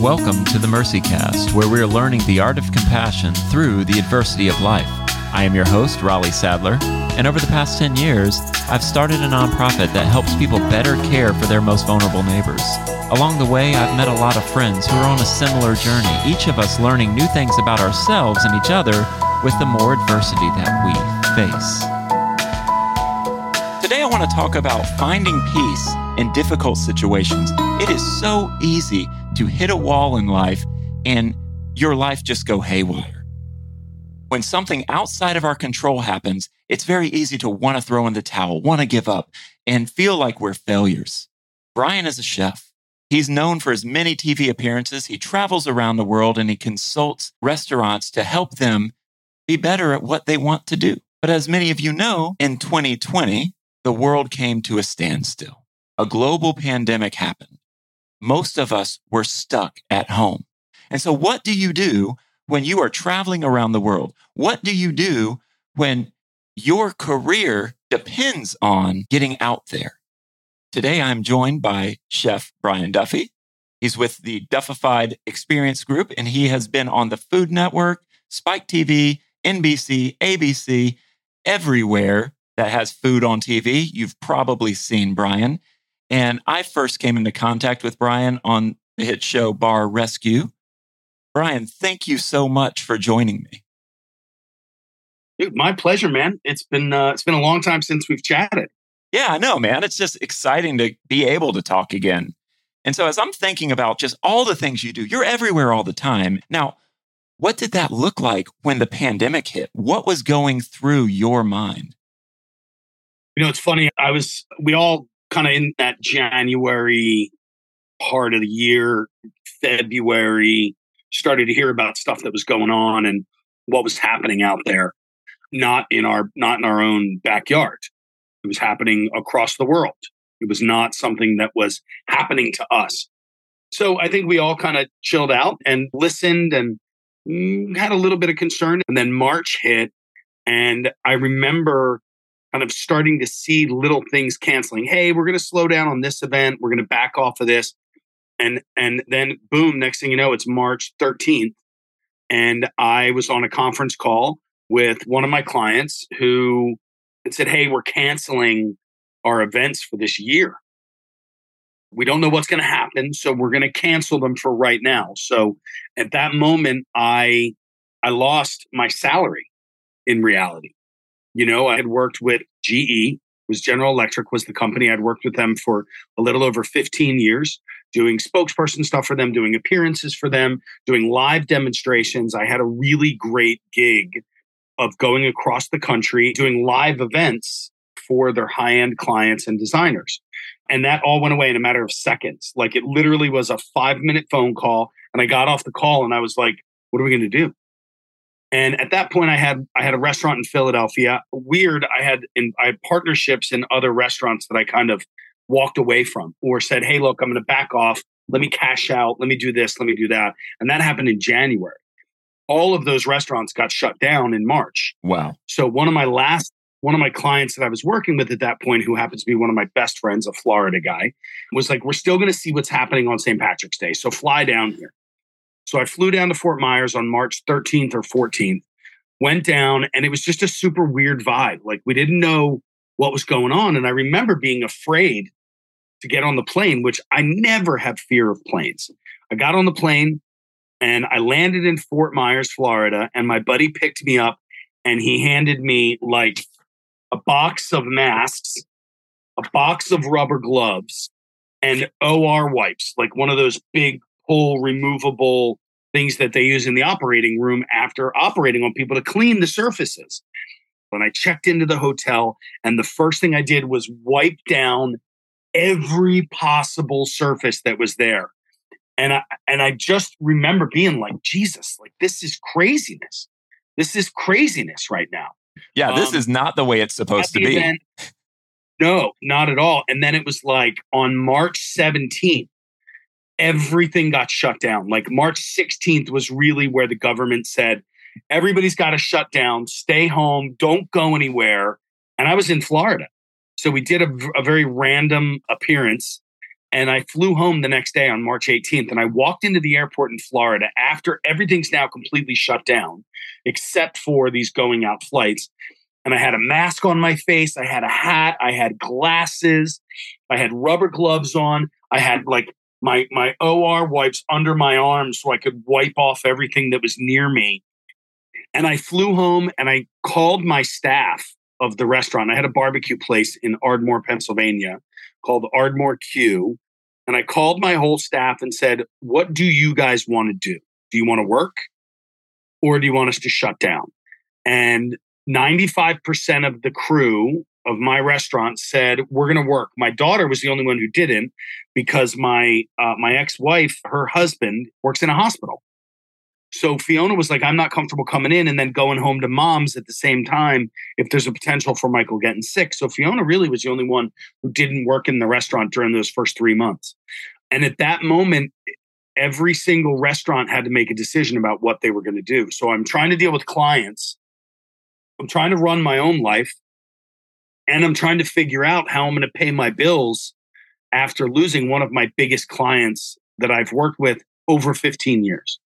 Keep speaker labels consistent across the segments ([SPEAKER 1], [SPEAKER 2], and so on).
[SPEAKER 1] Welcome to the Mercy Cast, where we're learning the art of compassion through the adversity of life. I am your host, Raleigh Sadler, and over the past 10 years, I've started a nonprofit that helps people better care for their most vulnerable neighbors. Along the way, I've met a lot of friends who are on a similar journey, each of us learning new things about ourselves and each other with the more adversity that we face. Today, I want to talk about finding peace in difficult situations. It is so easy to hit a wall in life and your life just go haywire. When something outside of our control happens, it's very easy to want to throw in the towel, want to give up, and feel like we're failures. Brian is a chef. He's known for his many TV appearances. He travels around the world and he consults restaurants to help them be better at what they want to do. But as many of you know, in 2020, the world came to a standstill. A global pandemic happened most of us were stuck at home. And so, what do you do when you are traveling around the world? What do you do when your career depends on getting out there? Today, I'm joined by Chef Brian Duffy. He's with the Duffified Experience Group, and he has been on the Food Network, Spike TV, NBC, ABC, everywhere that has food on TV. You've probably seen Brian. And I first came into contact with Brian on the hit show Bar Rescue. Brian, thank you so much for joining me.
[SPEAKER 2] Dude, my pleasure, man. It's been uh, it's been a long time since we've chatted.
[SPEAKER 1] Yeah, I know, man. It's just exciting to be able to talk again. And so as I'm thinking about just all the things you do, you're everywhere all the time. Now, what did that look like when the pandemic hit? What was going through your mind?
[SPEAKER 2] You know, it's funny. I was we all kind of in that January part of the year, February, started to hear about stuff that was going on and what was happening out there, not in our not in our own backyard. It was happening across the world. It was not something that was happening to us. So I think we all kind of chilled out and listened and mm, had a little bit of concern. And then March hit. And I remember kind of starting to see little things canceling. Hey, we're going to slow down on this event. We're going to back off of this. And and then boom, next thing you know, it's March 13th. And I was on a conference call with one of my clients who said, Hey, we're canceling our events for this year. We don't know what's going to happen, so we're going to cancel them for right now. So at that moment, I I lost my salary in reality. You know, I had worked with GE, was General Electric was the company. I'd worked with them for a little over 15 years, doing spokesperson stuff for them, doing appearances for them, doing live demonstrations. I had a really great gig of going across the country, doing live events for their high end clients and designers. And that all went away in a matter of seconds. Like it literally was a five minute phone call. And I got off the call and I was like, what are we going to do? And at that point, I had I had a restaurant in Philadelphia. Weird, I had in I had partnerships in other restaurants that I kind of walked away from, or said, "Hey, look, I'm going to back off. Let me cash out. Let me do this. Let me do that." And that happened in January. All of those restaurants got shut down in March.
[SPEAKER 1] Wow.
[SPEAKER 2] So one of my last one of my clients that I was working with at that point, who happens to be one of my best friends, a Florida guy, was like, "We're still going to see what's happening on St. Patrick's Day, so fly down here." So I flew down to Fort Myers on March 13th or 14th, went down, and it was just a super weird vibe. Like we didn't know what was going on. And I remember being afraid to get on the plane, which I never have fear of planes. I got on the plane and I landed in Fort Myers, Florida, and my buddy picked me up and he handed me like a box of masks, a box of rubber gloves, and OR wipes, like one of those big pull removable things that they use in the operating room after operating on people to clean the surfaces. When I checked into the hotel, and the first thing I did was wipe down every possible surface that was there. And I and I just remember being like, Jesus, like this is craziness. This is craziness right now.
[SPEAKER 1] Yeah, this um, is not the way it's supposed to be. Event,
[SPEAKER 2] no, not at all. And then it was like on March 17th, everything got shut down. Like March 16th was really where the government said, everybody's got to shut down, stay home, don't go anywhere. And I was in Florida. So we did a, a very random appearance And I flew home the next day on March 18th. And I walked into the airport in Florida after everything's now completely shut down, except for these going out flights. And I had a mask on my face. I had a hat. I had glasses. I had rubber gloves on. I had like my, my OR wipes under my arms so I could wipe off everything that was near me. And I flew home and I called my staff of the restaurant. I had a barbecue place in Ardmore, Pennsylvania called Ardmore Q. And I called my whole staff and said, What do you guys want to do? Do you want to work or do you want us to shut down? And 95% of the crew of my restaurant said we're going to work. My daughter was the only one who didn't because my uh, my ex-wife, her husband works in a hospital. So Fiona was like, I'm not comfortable coming in and then going home to mom's at the same time if there's a potential for Michael getting sick. So Fiona really was the only one who didn't work in the restaurant during those first three months. And at that moment, every single restaurant had to make a decision about what they were going to do. So I'm trying to deal with clients. I'm trying to run my own life. And I'm trying to figure out how I'm going to pay my bills after losing one of my biggest clients that I've worked with over 15 years.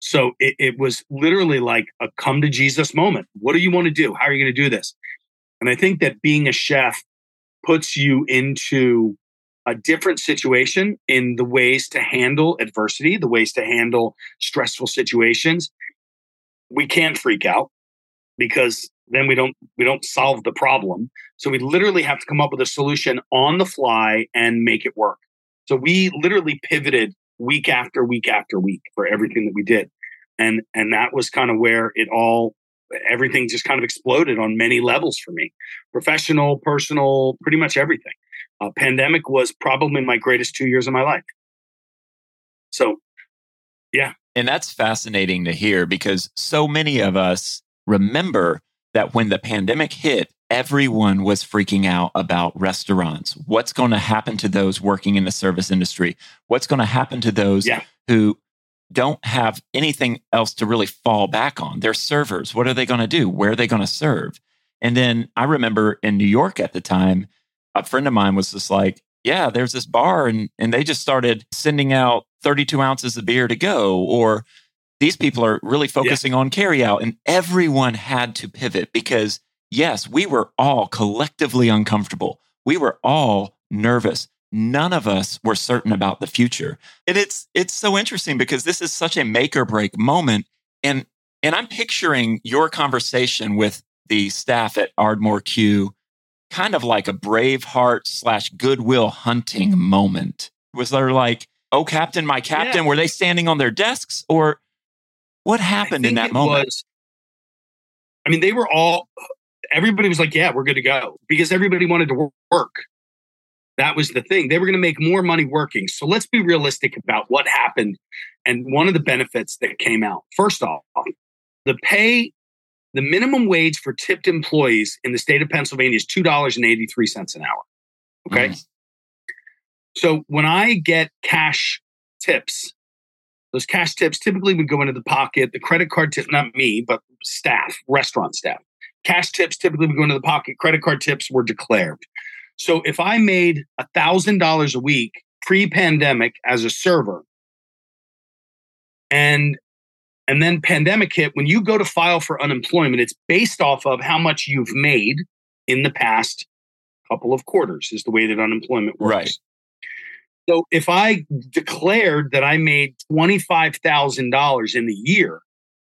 [SPEAKER 2] So it, it was literally like a come to Jesus moment. What do you want to do? How are you going to do this? And I think that being a chef puts you into a different situation in the ways to handle adversity, the ways to handle stressful situations. We can't freak out because then we don't we don't solve the problem. So we literally have to come up with a solution on the fly and make it work. So we literally pivoted week after week after week for everything that we did. And and that was kind of where it all everything just kind of exploded on many levels for me. Professional, personal, pretty much everything. Uh, pandemic was probably my greatest 2 years of my life. So, yeah.
[SPEAKER 1] And that's fascinating to hear because so many of us remember that when the pandemic hit, everyone was freaking out about restaurants. What's going to happen to those working in the service industry? What's going to happen to those
[SPEAKER 2] yeah.
[SPEAKER 1] who don't have anything else to really fall back on? They're servers. What are they going to do? Where are they going to serve? And then I remember in New York at the time, a friend of mine was just like, yeah, there's this bar and, and they just started sending out 32 ounces of beer to go or these people are really focusing yeah. on carry out and everyone had to pivot because yes, we were all collectively uncomfortable. We were all nervous. None of us were certain about the future. And it's it's so interesting because this is such a make or break moment. And and I'm picturing your conversation with the staff at Ardmore Q kind of like a Braveheart slash Good Will Hunting moment. Was there like, oh, Captain, my captain, yeah. were they standing on their desks or what happened in that moment? Was,
[SPEAKER 2] I mean, they were all everybody was like, yeah, we're good to go because everybody wanted to work. That was the thing. They were going to make more money working. So let's be realistic about what happened. And one of the benefits that came out first off, the pay, the minimum wage for tipped employees in the state of Pennsylvania is $2.83 an hour. Okay. Mm. So when I get cash tips, those cash tips typically would go into the pocket. The credit card tip, not me, but staff, restaurant staff. Cash tips typically would go into the pocket. Credit card tips were declared. So if I made $1,000 a week pre pandemic as a server, and and then pandemic hit, when you go to file for unemployment, it's based off of how much you've made in the past couple of quarters, is the way that unemployment works.
[SPEAKER 1] Right.
[SPEAKER 2] So if I declared that I made $25,000 in the year,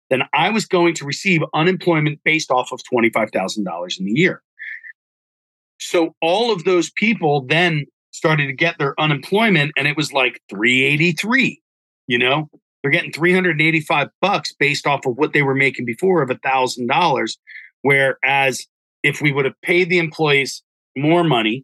[SPEAKER 2] then I was going to receive unemployment based off of $25,000 in the year. So all of those people then started to get their unemployment and it was like 383, you know? They're getting 385 bucks based off of what they were making before of a thousand dollars. Whereas if we would have paid the employees more money,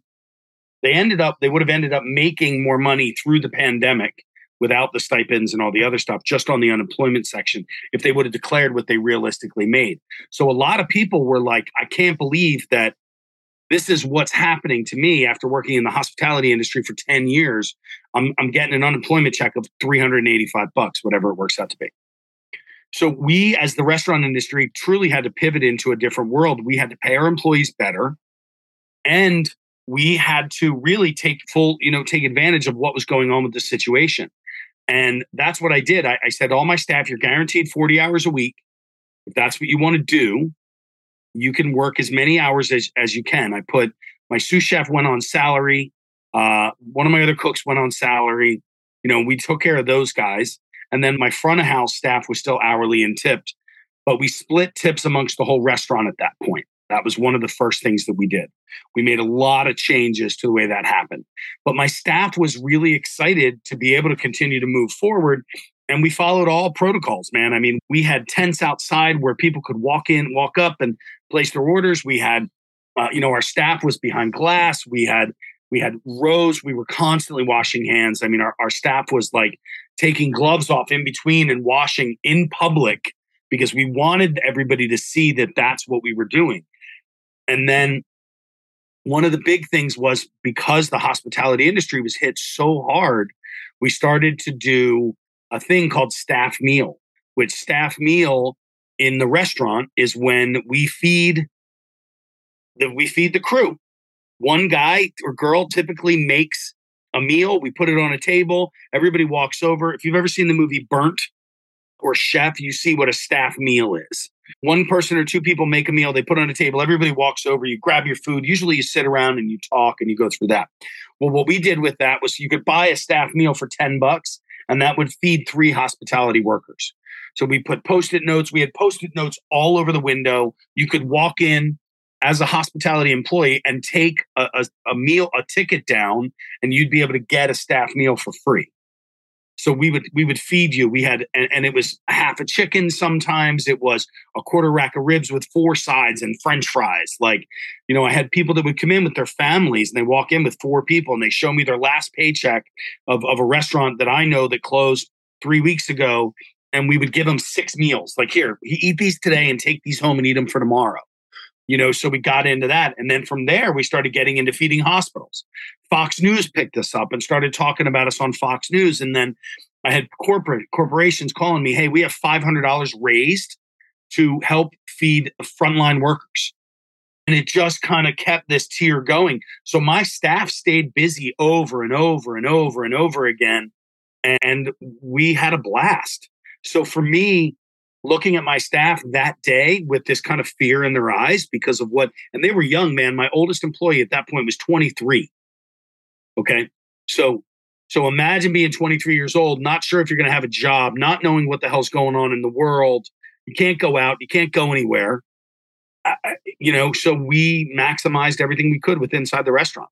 [SPEAKER 2] they ended up, they would have ended up making more money through the pandemic without the stipends and all the other stuff, just on the unemployment section, if they would have declared what they realistically made. So a lot of people were like, I can't believe that this is what's happening to me after working in the hospitality industry for 10 years. I'm, I'm getting an unemployment check of 385 bucks, whatever it works out to be. So we, as the restaurant industry, truly had to pivot into a different world. We had to pay our employees better and we had to really take full, you know, take advantage of what was going on with the situation. And that's what I did. I, I said, all my staff, you're guaranteed 40 hours a week. If that's what you want to do, you can work as many hours as, as you can. I put my sous chef went on salary. Uh, one of my other cooks went on salary. You know, we took care of those guys. And then my front of house staff was still hourly and tipped, but we split tips amongst the whole restaurant at that point. That was one of the first things that we did. We made a lot of changes to the way that happened. But my staff was really excited to be able to continue to move forward. And we followed all protocols, man. I mean, we had tents outside where people could walk in, walk up and place their orders. We had, uh, you know, our staff was behind glass. We had, we had rows. We were constantly washing hands. I mean, our, our staff was like taking gloves off in between and washing in public because we wanted everybody to see that that's what we were doing. And then one of the big things was because the hospitality industry was hit so hard, we started to do a thing called staff meal, which staff meal in the restaurant is when we feed the, we feed the crew. One guy or girl typically makes a meal. We put it on a table. Everybody walks over. If you've ever seen the movie Burnt or Chef, you see what a staff meal is one person or two people make a meal, they put on a table, everybody walks over, you grab your food. Usually you sit around and you talk and you go through that. Well, what we did with that was you could buy a staff meal for 10 bucks and that would feed three hospitality workers. So we put post-it notes. We had post-it notes all over the window. You could walk in as a hospitality employee and take a, a, a meal, a ticket down, and you'd be able to get a staff meal for free. So we would we would feed you. We had and, and, it was half a chicken. Sometimes it was a quarter rack of ribs with four sides and French fries. Like, you know, I had people that would come in with their families and they walk in with four people and they show me their last paycheck of, of a restaurant that I know that closed three weeks ago. And we would give them six meals. Like, here, eat these today and take these home and eat them for tomorrow you know so we got into that. And then from there we started getting into feeding hospitals. Fox news picked us up and started talking about us on fox news. And then i had corporate corporations calling me hey we have $500 raised to help feed frontline workers. And it just kind of kept this tier going. So my staff stayed busy over and over and over and over again and we had a blast. So for me looking at my staff that day with this kind of fear in their eyes because of what, and they were young, man. My oldest employee at that point was 23. Okay. So, so imagine being 23 years old, not sure if you're going to have a job, not knowing what the hell's going on in the world. You can't go out, you can't go anywhere. I, you know, so we maximized everything we could with inside the restaurant.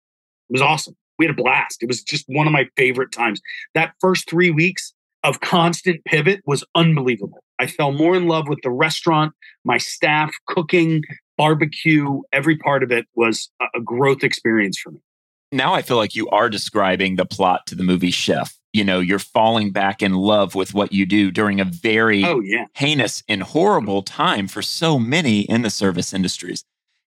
[SPEAKER 2] It was awesome. We had a blast. It was just one of my favorite times. That first three weeks, of constant pivot was unbelievable. I fell more in love with the restaurant, my staff, cooking, barbecue, every part of it was a growth experience for me.
[SPEAKER 1] Now I feel like you are describing the plot to the movie Chef. You know, you're falling back in love with what you do during a very
[SPEAKER 2] oh, yeah.
[SPEAKER 1] heinous and horrible time for so many in the service industries.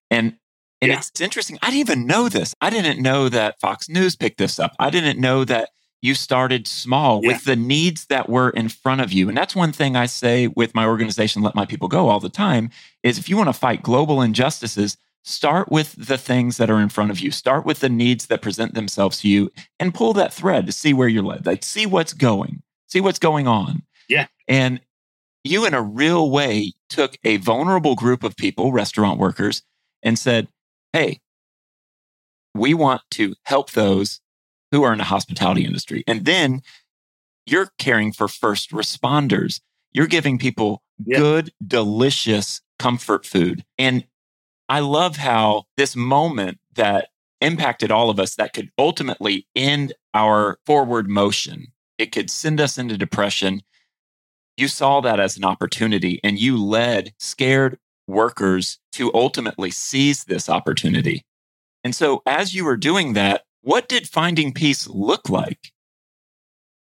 [SPEAKER 1] And and yeah. it's interesting. I didn't even know this. I didn't know that Fox News picked this up. I didn't know that you started small yeah. with the needs that were in front of you. And that's one thing I say with my organization, Let My People Go, all the time is if you want to fight global injustices, start with the things that are in front of you. Start with the needs that present themselves to you and pull that thread to see where you're led. Like, see what's going, see what's going on.
[SPEAKER 2] Yeah.
[SPEAKER 1] And you, in a real way, took a vulnerable group of people, restaurant workers, and said, hey, we want to help those who are in the hospitality industry. And then you're caring for first responders. You're giving people good, delicious comfort food. And I love how this moment that impacted all of us that could ultimately end our forward motion, it could send us into depression. You saw that as an opportunity and you led scared workers to ultimately seize this opportunity. And so, as you were doing that, what did finding peace look like?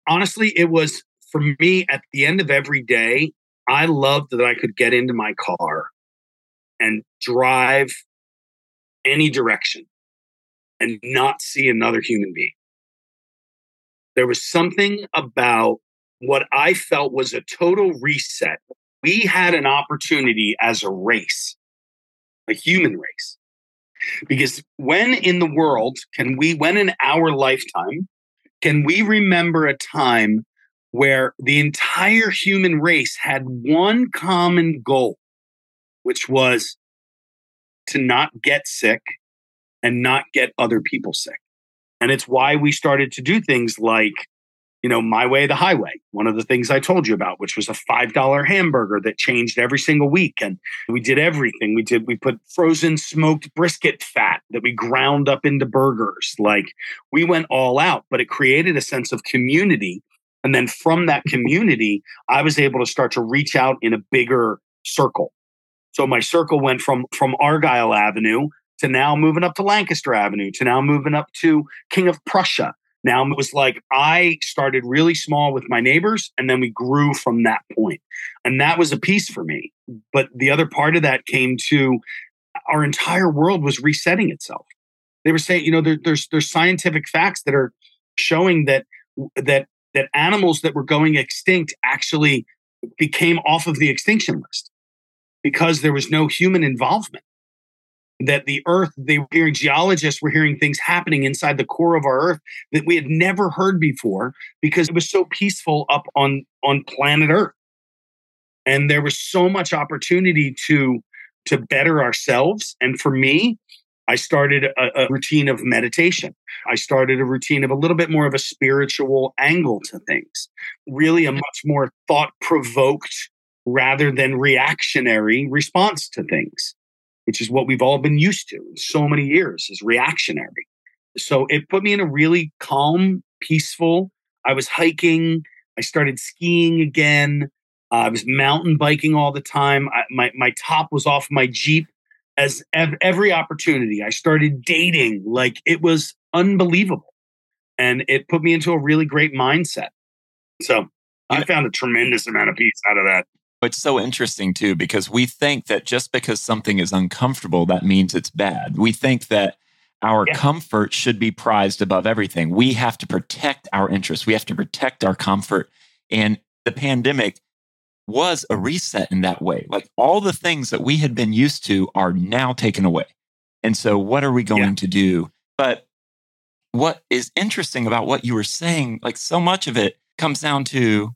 [SPEAKER 2] Honestly, it was for me at the end of every day, I loved that I could get into my car and drive any direction and not see another human being. There was something about what I felt was a total reset. We had an opportunity as a race, a human race, Because when in the world can we, when in our lifetime, can we remember a time where the entire human race had one common goal, which was to not get sick and not get other people sick? And it's why we started to do things like you know, My Way, the Highway, one of the things I told you about, which was a $5 hamburger that changed every single week. And we did everything. We did, we put frozen smoked brisket fat that we ground up into burgers. Like we went all out, but it created a sense of community. And then from that community, I was able to start to reach out in a bigger circle. So my circle went from from Argyle Avenue to now moving up to Lancaster Avenue to now moving up to King of Prussia now it was like I started really small with my neighbors and then we grew from that point. And that was a piece for me. But the other part of that came to our entire world was resetting itself. They were saying, you know, there, there's there's scientific facts that are showing that that that animals that were going extinct actually became off of the extinction list because there was no human involvement that the earth they were hearing geologists were hearing things happening inside the core of our earth that we had never heard before because it was so peaceful up on on planet earth. And there was so much opportunity to to better ourselves. And for me i started a, a routine of meditation. I started a routine of a little bit more of a spiritual angle to things really a much more thought provoked rather than reactionary response to things which is what we've all been used to in so many years, is reactionary. So it put me in a really calm, peaceful. I was hiking. I started skiing again. Uh, I was mountain biking all the time. I, my my top was off my Jeep. As ev- every opportunity, I started dating. Like it was unbelievable, and it put me into a really great mindset. So I found a tremendous amount of peace out of that.
[SPEAKER 1] It's so interesting too, because we think that just because something is uncomfortable, that means it's bad. We think that our yeah. comfort should be prized above everything. We have to protect our interests. We have to protect our comfort. And the pandemic was a reset in that way. Like all the things that we had been used to are now taken away. And so, what are we going yeah. to do? But what is interesting about what you were saying, like so much of it comes down to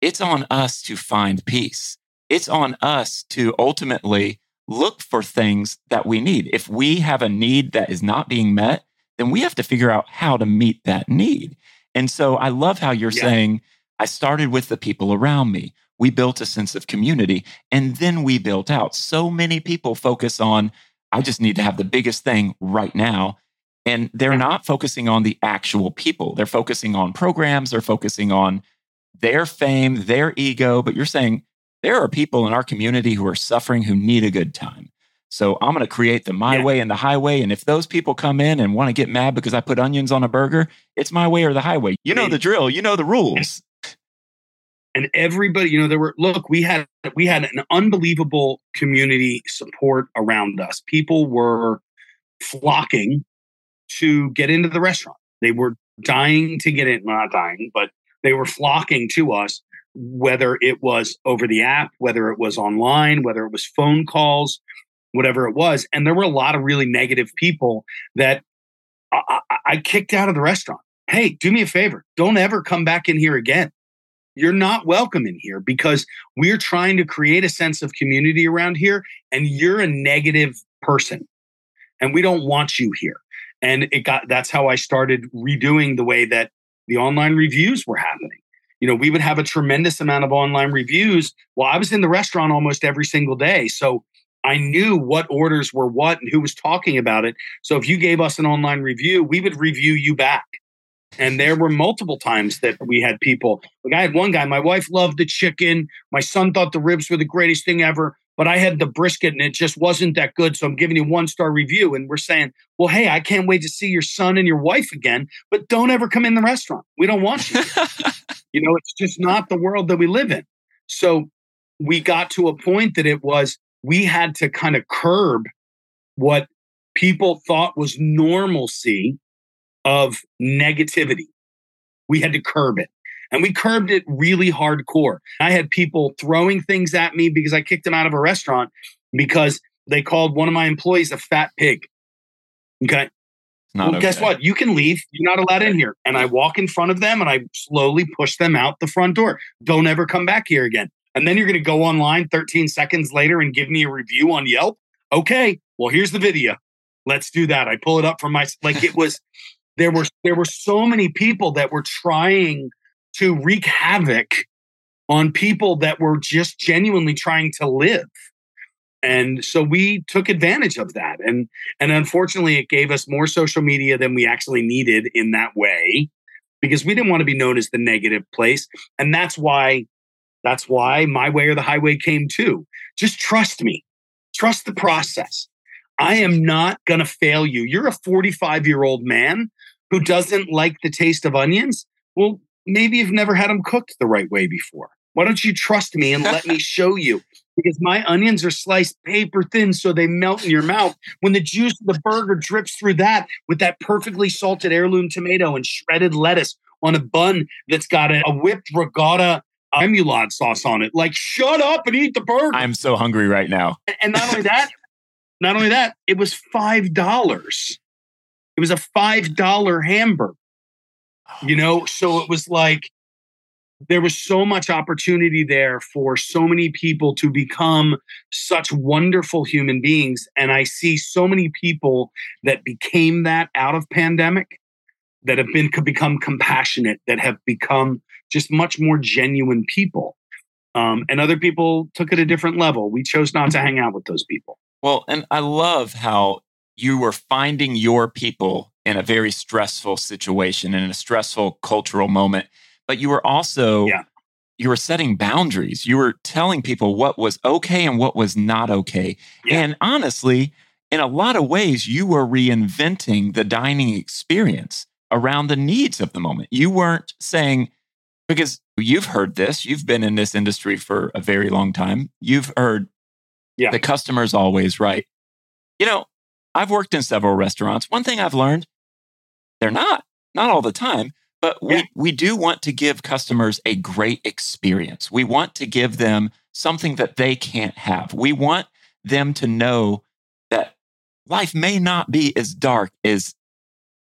[SPEAKER 1] it's on us to find peace. It's on us to ultimately look for things that we need. If we have a need that is not being met, then we have to figure out how to meet that need. And so I love how you're yeah. saying, I started with the people around me. We built a sense of community and then we built out. So many people focus on, I just need to have the biggest thing right now. And they're not focusing on the actual people. They're focusing on programs, they're focusing on their fame, their ego, but you're saying there are people in our community who are suffering who need a good time. So I'm going to create the my yeah. way and the highway. And if those people come in and want to get mad because I put onions on a burger, it's my way or the highway. You know the drill. You know the rules.
[SPEAKER 2] And everybody, you know, there were look, we had we had an unbelievable community support around us. People were flocking to get into the restaurant. They were dying to get in, not dying, but they were flocking to us, whether it was over the app, whether it was online, whether it was phone calls, whatever it was. And there were a lot of really negative people that I, I, kicked out of the restaurant. Hey, do me a favor. Don't ever come back in here again. You're not welcome in here because we're trying to create a sense of community around here, and you're a negative person. And we don't want you here. And it got that's how I started redoing the way that the online reviews were happening. You know, we would have a tremendous amount of online reviews. Well, I was in the restaurant almost every single day. So I knew what orders were what and who was talking about it. So if you gave us an online review, we would review you back. And there were multiple times that we had people. Like I had one guy, my wife loved the chicken. My son thought the ribs were the greatest thing ever but I had the brisket and it just wasn't that good. So I'm giving you one star review. And we're saying, well, hey, I can't wait to see your son and your wife again, but don't ever come in the restaurant. We don't want you. you know, it's just not the world that we live in. So we got to a point that it was, we had to kind of curb what people thought was normalcy of negativity. We had to curb it. And we curbed it really hardcore. I had people throwing things at me because I kicked them out of a restaurant because they called one of my employees a fat pig. Okay.
[SPEAKER 1] Not
[SPEAKER 2] well, guess
[SPEAKER 1] okay.
[SPEAKER 2] what? You can leave. You're not allowed in here. And I walk in front of them and I slowly push them out the front door. Don't ever come back here again. And then you're going to go online 13 seconds later and give me a review on Yelp. Okay. Well, here's the video. Let's do that. I pull it up from my like it was there were there were so many people that were trying to wreak havoc on people that were just genuinely trying to live. And so we took advantage of that. And and unfortunately it gave us more social media than we actually needed in that way because we didn't want to be known as the negative place. And that's why that's why my way or the highway came too. Just trust me. Trust the process. I am not going to fail you. You're a 45 year old man who doesn't like the taste of onions. Well maybe you've never had them cooked the right way before why don't you trust me and let me show you because my onions are sliced paper thin so they melt in your mouth. When the juice of the burger drips through that with that perfectly salted heirloom tomato and shredded lettuce on a bun that's got a, a whipped ricotta remoulade sauce on it. Like, shut up and eat the burger.
[SPEAKER 1] I'm so hungry right now.
[SPEAKER 2] And, and not only that, not only that, it was five dollars. It was a five dollar hamburger. You know, so it was like there was so much opportunity there for so many people to become such wonderful human beings and i see so many people that became that out of pandemic that have been could become compassionate that have become just much more genuine people um, and other people took it a different level. We chose not to hang out with those people.
[SPEAKER 1] Well, and I love how you were finding your people in a very stressful situation in a stressful cultural moment, but you were also
[SPEAKER 2] Yeah.
[SPEAKER 1] you were setting boundaries. You were telling people what was okay and what was not okay.
[SPEAKER 2] Yeah.
[SPEAKER 1] And honestly, in a lot of ways, you were reinventing the dining experience around the needs of the moment. You weren't saying, because you've heard this, you've been in this industry for a very long time. You've heard
[SPEAKER 2] Yeah.
[SPEAKER 1] the customer's always right. You know, I've worked in several restaurants. One thing I've learned, they're not, not all the time, but we,
[SPEAKER 2] Yeah.
[SPEAKER 1] we do want to give customers a great experience. We want to give them something that they can't have. We want them to know that life may not be as dark as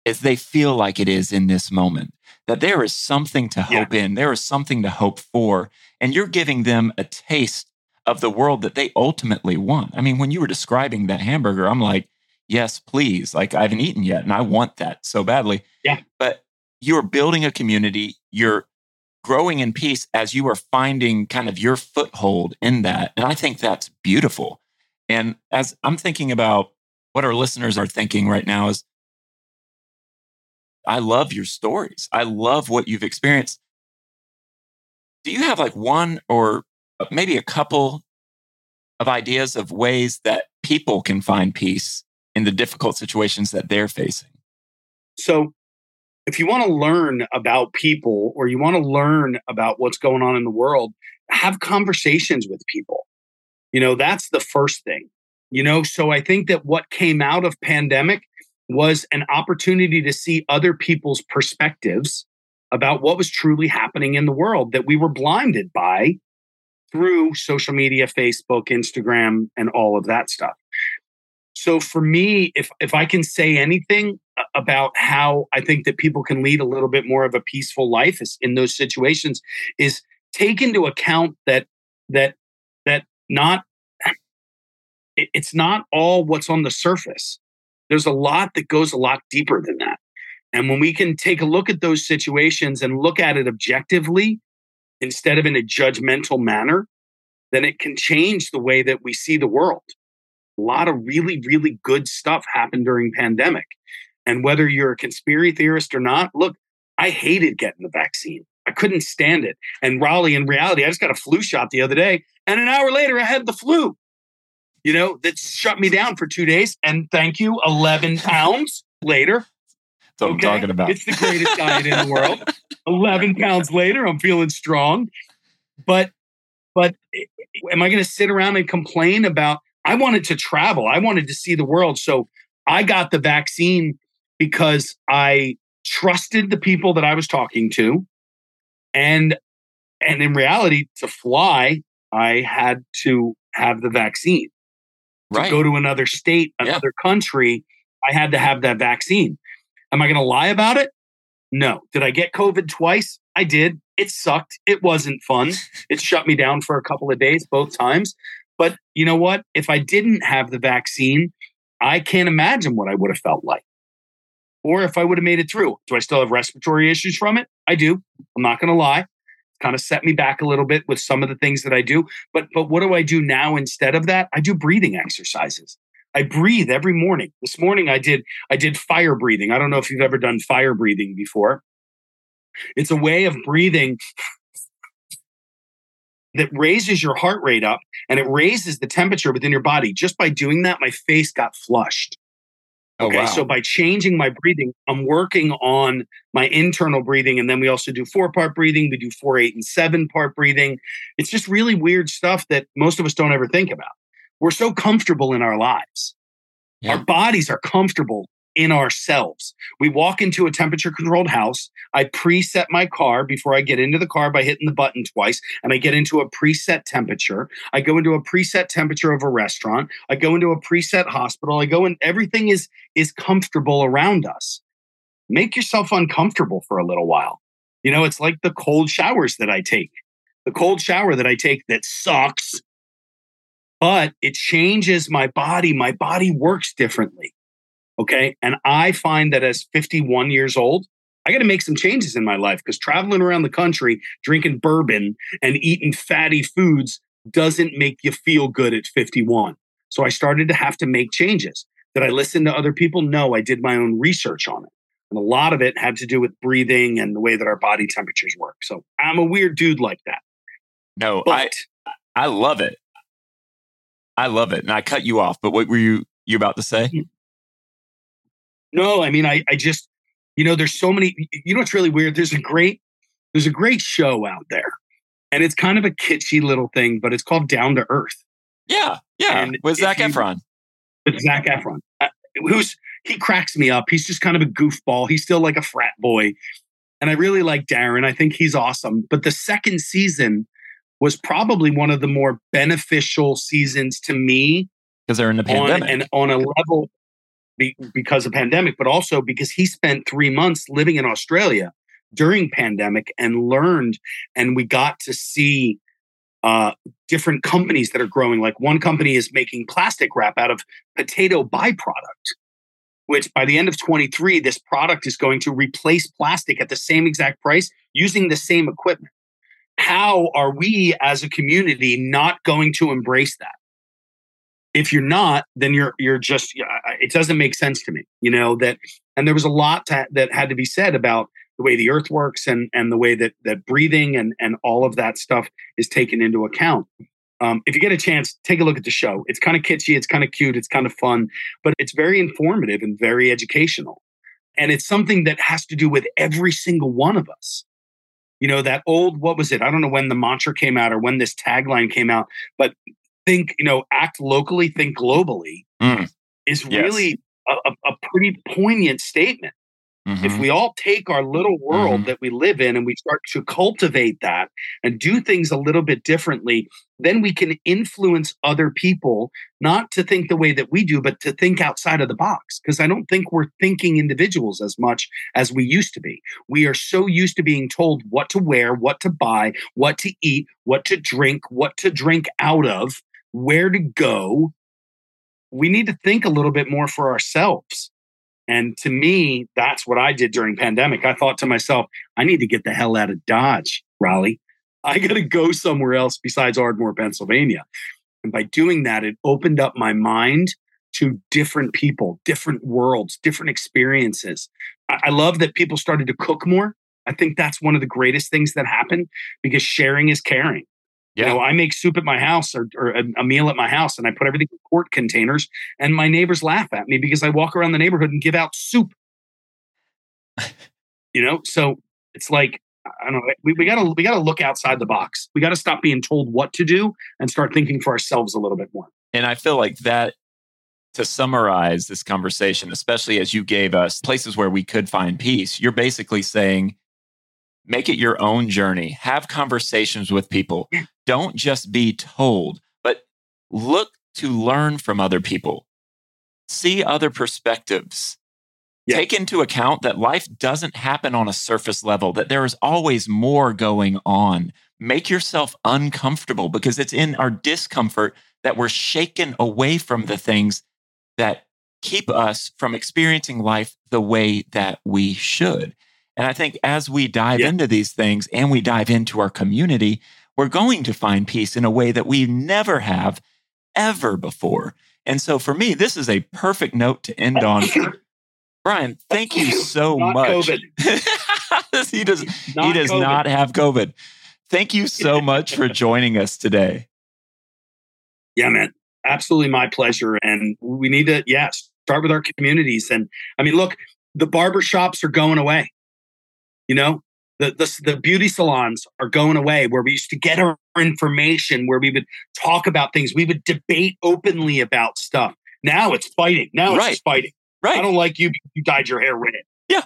[SPEAKER 1] as they feel like it is in this moment. That there is something to
[SPEAKER 2] Yeah.
[SPEAKER 1] hope in, there is something to hope for, and you're giving them a taste of the world that they ultimately want. I mean, when you were describing that hamburger, I'm like, yes, please. Like I haven't eaten yet, and I want that so badly.
[SPEAKER 2] Yeah.
[SPEAKER 1] But you're building a community. You're growing in peace as you are finding kind of your foothold in that. And I think that's beautiful. And as I'm thinking about what our listeners are thinking right now is I love your stories. I love what you've experienced. Do you have like one or uh, maybe a couple of ideas of ways that people can find peace in the difficult situations that they're facing?
[SPEAKER 2] So, if you want to learn about people or you want to learn about what's going on in the world, have conversations with people. You know, that's the first thing. You know, so I think that what came out of pandemic was an opportunity to see other people's perspectives about what was truly happening in the world that we were blinded by through social media, Facebook, Instagram, and all of that stuff. So for me, if if I can say anything about how I think that people can lead a little bit more of a peaceful life is in those situations, is take into account that that that not it's not all what's on the surface. There's a lot that goes a lot deeper than that. And when we can take a look at those situations and look at it objectively instead of in a judgmental manner, then it can change the way that we see the world. A lot of really, really good stuff happened during pandemic. And whether you're a conspiracy theorist or not, look, I hated getting the vaccine. I couldn't stand it. And Raleigh, in reality, I just got a flu shot the other day, and an hour later, I had the flu. You know, that shut me down for two days. And thank you, 11 pounds later.
[SPEAKER 1] That's what I'm talking about.
[SPEAKER 2] It's the greatest diet in the world. 11 pounds later, I'm feeling strong. But, but eh, eh, am I going to sit around and complain about? I wanted to travel, I wanted to see the world. So I got the vaccine because I trusted the people that I was talking to. And, and in reality, to fly, I had to have the vaccine. to
[SPEAKER 1] Right.
[SPEAKER 2] go to another state,
[SPEAKER 1] Yeah.
[SPEAKER 2] another country, I had to have that vaccine. Am I going to lie about it? No. Did I get COVID twice? I did. It sucked. It wasn't fun. It shut me down for a couple of days both times. But you know what? If I didn't have the vaccine, I can't imagine what I would have felt like. Or if I would have made it through. Do I still have respiratory issues from it? I do. I'm not going to lie. It's kind of set me back a little bit with some of the things that I do. But but what do I do now instead of that? I do breathing exercises. I breathe every morning. This morning I did I did fire breathing. I don't know if you've ever done fire breathing before. It's a way of breathing that raises your heart rate up and it raises the temperature within your body. Just by doing that, my face got flushed.
[SPEAKER 1] Oh,
[SPEAKER 2] Okay.
[SPEAKER 1] wow.
[SPEAKER 2] So by changing my breathing, I'm working on my internal breathing. And then we also do four part breathing. We do four, eight, and seven part breathing. It's just really weird stuff that most of us don't ever think about. We're so comfortable in our lives.
[SPEAKER 1] Yeah.
[SPEAKER 2] Our bodies are comfortable in ourselves. We walk into a temperature controlled house. I preset my car before I get into the car by hitting the button twice, and I get into a preset temperature. I go into a preset temperature of a restaurant. I go into a preset hospital. I go and everything is is comfortable around us. Make yourself uncomfortable for a little while. You know, it's like the cold showers that I take. The cold shower that I take that sucks, but it changes my body. My body works differently. Okay. And I find that as 51 years old, I got to make some changes in my life because traveling around the country, drinking bourbon and eating fatty foods doesn't make you feel good at 51. So I started to have to make changes. Did I listen to other people? No, I did my own research on it. And a lot of it had to do with breathing and the way that our body temperatures work. So I'm a weird dude like that.
[SPEAKER 1] no, I,
[SPEAKER 2] But
[SPEAKER 1] I love it. I love it. And I cut you off, but what were you you about to say? Mm.
[SPEAKER 2] No, I mean, I, I just, you know, there's so many. You know, what's really weird. There's a great, there's a great show out there, and it's kind of a kitschy little thing, but it's called Down to Earth
[SPEAKER 1] Yeah, yeah.
[SPEAKER 2] And
[SPEAKER 1] With Zac
[SPEAKER 2] you-
[SPEAKER 1] Efron.
[SPEAKER 2] with Zac Efron, uh, who's he cracks me up. He's just kind of a goofball. He's still like a frat boy, and I really like Darin. I think he's awesome. But the second season was probably one of the more beneficial seasons to me
[SPEAKER 1] Because they're in the
[SPEAKER 2] on
[SPEAKER 1] pandemic.
[SPEAKER 2] and on a level be, because of pandemic, but also because he spent three months living in Australia during pandemic and learned, and we got to see uh, different companies that are growing. Like one company is making plastic wrap out of potato byproduct, which by the end of 23, this product is going to replace plastic at the same exact price using the same equipment. How are we as a community not going to embrace that? If you're not then you're you're just it doesn't make sense to me you know that and there was a lot to, that had to be said about the way the earth works and and the way that that breathing and and all of that stuff is taken into account. Um, if you get a chance take a look at the show. It's kind of kitschy it's kind of cute it's kind of fun but it's very informative and very educational. And it's something that has to do with every single one of us. You know that old what was it? I don't know when the mantra came out or when this tagline came out but think you know act locally think globally
[SPEAKER 1] Mm.
[SPEAKER 2] is
[SPEAKER 1] Yes.
[SPEAKER 2] really a, a, pretty poignant statement if
[SPEAKER 1] Mhm.
[SPEAKER 2] we all take our little world
[SPEAKER 1] Mhm.
[SPEAKER 2] that we live in and we start to cultivate that and do things a little bit differently then we can influence other people not to think the way that we do but to think outside of the box because i don't think we're thinking individuals as much as we used to be we are so used to being told what to wear what to buy what to eat what to drink what to drink out of where to go we need to think a little bit more for ourselves and to me, that's what I did during pandemic. I thought to myself, I need to get the hell out of Dodge, Raleigh. I got to go somewhere else besides Ardmore, Pennsylvania. And by doing that, it opened up my mind to different people, different worlds, different experiences. I, I love that people started to cook more. I think that's one of the greatest things that happened because sharing is caring.
[SPEAKER 1] Yeah.
[SPEAKER 2] You know, I make soup at my house or, or a, a meal at my house and I put everything in quart containers and my neighbors laugh at me because I walk around the neighborhood and give out soup. you know, so it's like I don't know. We, we gotta we gotta look outside the box. We gotta stop being told what to do and start thinking for ourselves a little bit more.
[SPEAKER 1] And I feel like that, to summarize this conversation, especially as you gave us places where we could find peace, you're basically saying, make it your own journey, have conversations with people. Don't just be told, but look to learn from other people, see other perspectives,
[SPEAKER 2] Yeah.
[SPEAKER 1] take into account that life doesn't happen on a surface level, that there is always more going on. Make yourself uncomfortable because it's in our discomfort that we're shaken away from the things that keep us from experiencing life the way that we should. And I think as we dive
[SPEAKER 2] Yeah.
[SPEAKER 1] into these things and we dive into our community, we're going to find peace in a way that we never have ever before. And so for me, this is a perfect note to end on. Brian, thank you so
[SPEAKER 2] Not
[SPEAKER 1] much. He does
[SPEAKER 2] Not
[SPEAKER 1] he does
[SPEAKER 2] COVID.
[SPEAKER 1] not have COVID. Thank you so much for joining us today.
[SPEAKER 2] Yeah, man. Absolutely my pleasure. And we need to, yeah, start with our communities. And I mean, look, the barber shops are going away. You know, the, the, the beauty salons are going away where we used to get our information, where we would talk about things. We would debate openly about stuff. Now it's fighting. Now it's
[SPEAKER 1] Right.
[SPEAKER 2] just fighting. I don't like you. because You dyed your hair red.
[SPEAKER 1] Yeah.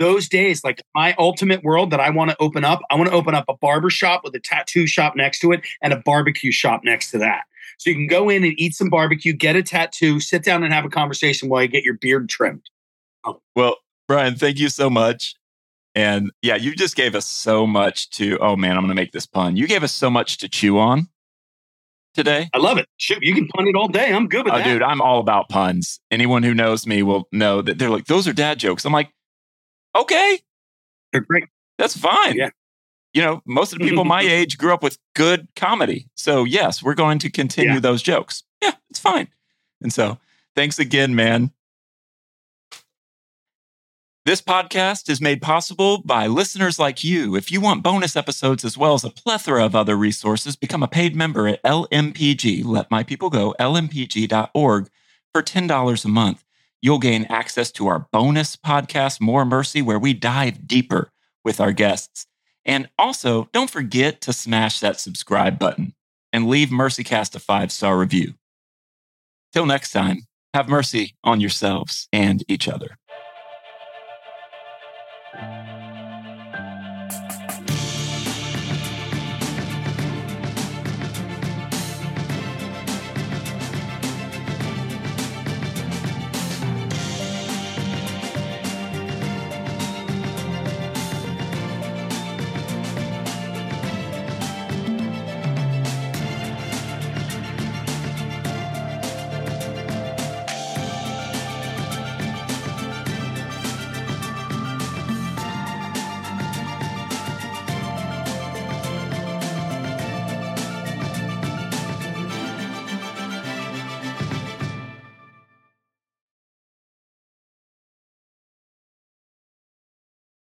[SPEAKER 2] Those days, like my ultimate world that I want to open up, I want to open up a barber shop with a tattoo shop next to it and a barbecue shop next to that. So you can go in and eat some barbecue, get a tattoo, sit down and have a conversation while you get your beard trimmed. Oh.
[SPEAKER 1] Well, Brian, thank you so much. And yeah, you just gave us so much to, oh man, I'm going to make this pun. You gave us so much to chew on today.
[SPEAKER 2] I love it. Shoot, you can pun it all day. I'm good with
[SPEAKER 1] Oh,
[SPEAKER 2] that.
[SPEAKER 1] dude, I'm all about puns. Anyone who knows me will know that they're like, those are dad jokes. I'm like, okay,
[SPEAKER 2] They're great.
[SPEAKER 1] that's fine.
[SPEAKER 2] Yeah.
[SPEAKER 1] You know, most of the people my age grew up with good comedy. So, yes, we're going to continue
[SPEAKER 2] Yeah.
[SPEAKER 1] those jokes. Yeah, it's fine. And so, thanks again, man. This podcast is made possible by listeners like you. If you want bonus episodes as well as a plethora of other resources, become a paid member at LMPG, let my people go, lmpg.org for $10 a month. You'll gain access to our bonus podcast, More Mercy, where we dive deeper with our guests. And also, don't forget to smash that subscribe button and leave MercyCast a five star review. Till next time, have mercy on yourselves and each other.